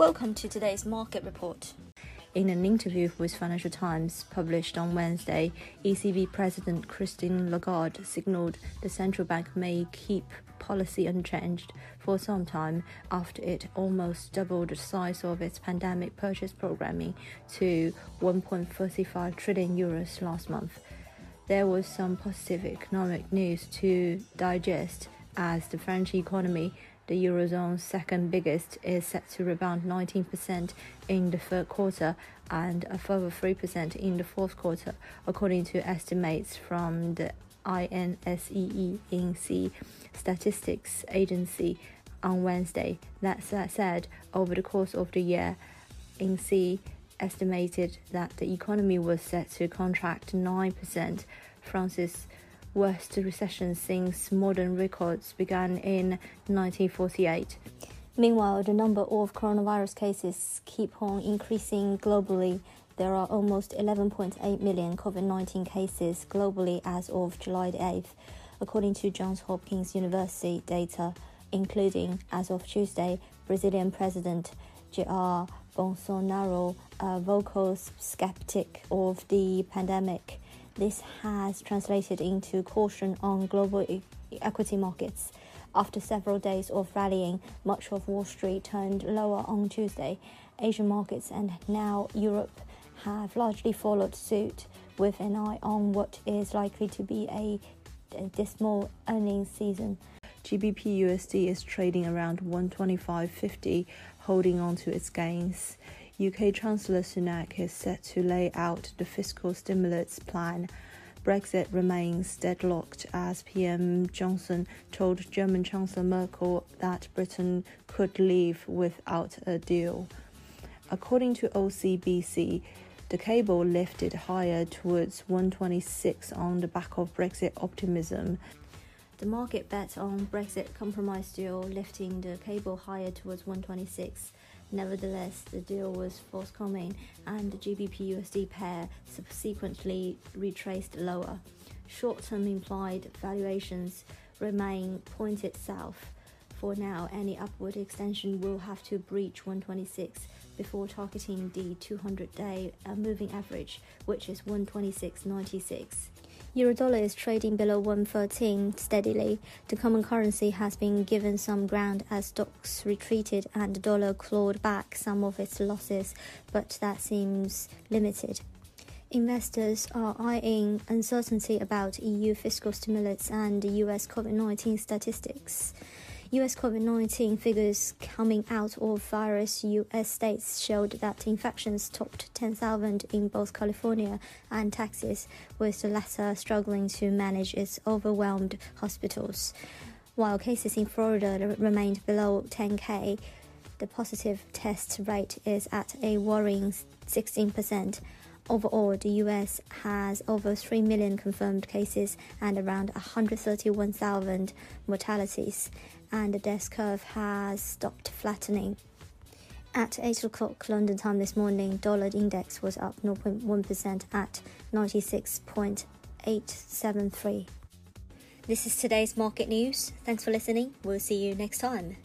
Welcome to today's market report. In an interview with Financial Times published on Wednesday, ECB President Christine Lagarde signaled the central bank may keep policy unchanged for some time after it almost doubled the size of its pandemic purchase programming to 1.35 trillion euros last month. There was some positive economic news to digest as the French economy the Eurozone's second biggest, is set to rebound 19% in the third quarter and a further 3% in the fourth quarter, according to estimates from the INSEE INSEE Statistics Agency on Wednesday. That said, over the course of the year, INSEE estimated that the economy was set to contract 9%. France's worst recession since modern records began in 1948. Meanwhile, the number of coronavirus cases keep on increasing globally. There are almost 11.8 million COVID 19 cases globally as of July 8th, according to Johns Hopkins University data, including, as of Tuesday, Brazilian President Jair Bolsonaro, a vocal skeptic of the pandemic this has translated into caution on global e- equity markets. After several days of rallying, much of Wall Street turned lower on Tuesday. Asian markets and now Europe have largely followed suit with an eye on what is likely to be a, a dismal earnings season. GBP USD is trading around 125.50, holding on to its gains. UK Chancellor Sunak is set to lay out the fiscal stimulus plan. Brexit remains deadlocked as PM Johnson told German Chancellor Merkel that Britain could leave without a deal. According to OCBC, the cable lifted higher towards 126 on the back of Brexit optimism. The market bet on Brexit compromise deal lifting the cable higher towards 126. Nevertheless, the deal was forthcoming and the GBP USD pair subsequently retraced lower. Short term implied valuations remain pointed south. For now, any upward extension will have to breach 126 before targeting the 200 day uh, moving average, which is 126.96. Eurodollar is trading below 113 steadily. The common currency has been given some ground as stocks retreated and the dollar clawed back some of its losses, but that seems limited. Investors are eyeing uncertainty about EU fiscal stimulus and US COVID 19 statistics. US COVID 19 figures coming out of various US states showed that infections topped 10,000 in both California and Texas, with the latter struggling to manage its overwhelmed hospitals. While cases in Florida remained below 10k, the positive test rate is at a worrying 16%. Overall, the US has over 3 million confirmed cases and around 131,000 mortalities, and the death curve has stopped flattening. At 8 o'clock London time this morning, dollar index was up 0.1% at 96.873. This is today's market news. Thanks for listening. We'll see you next time.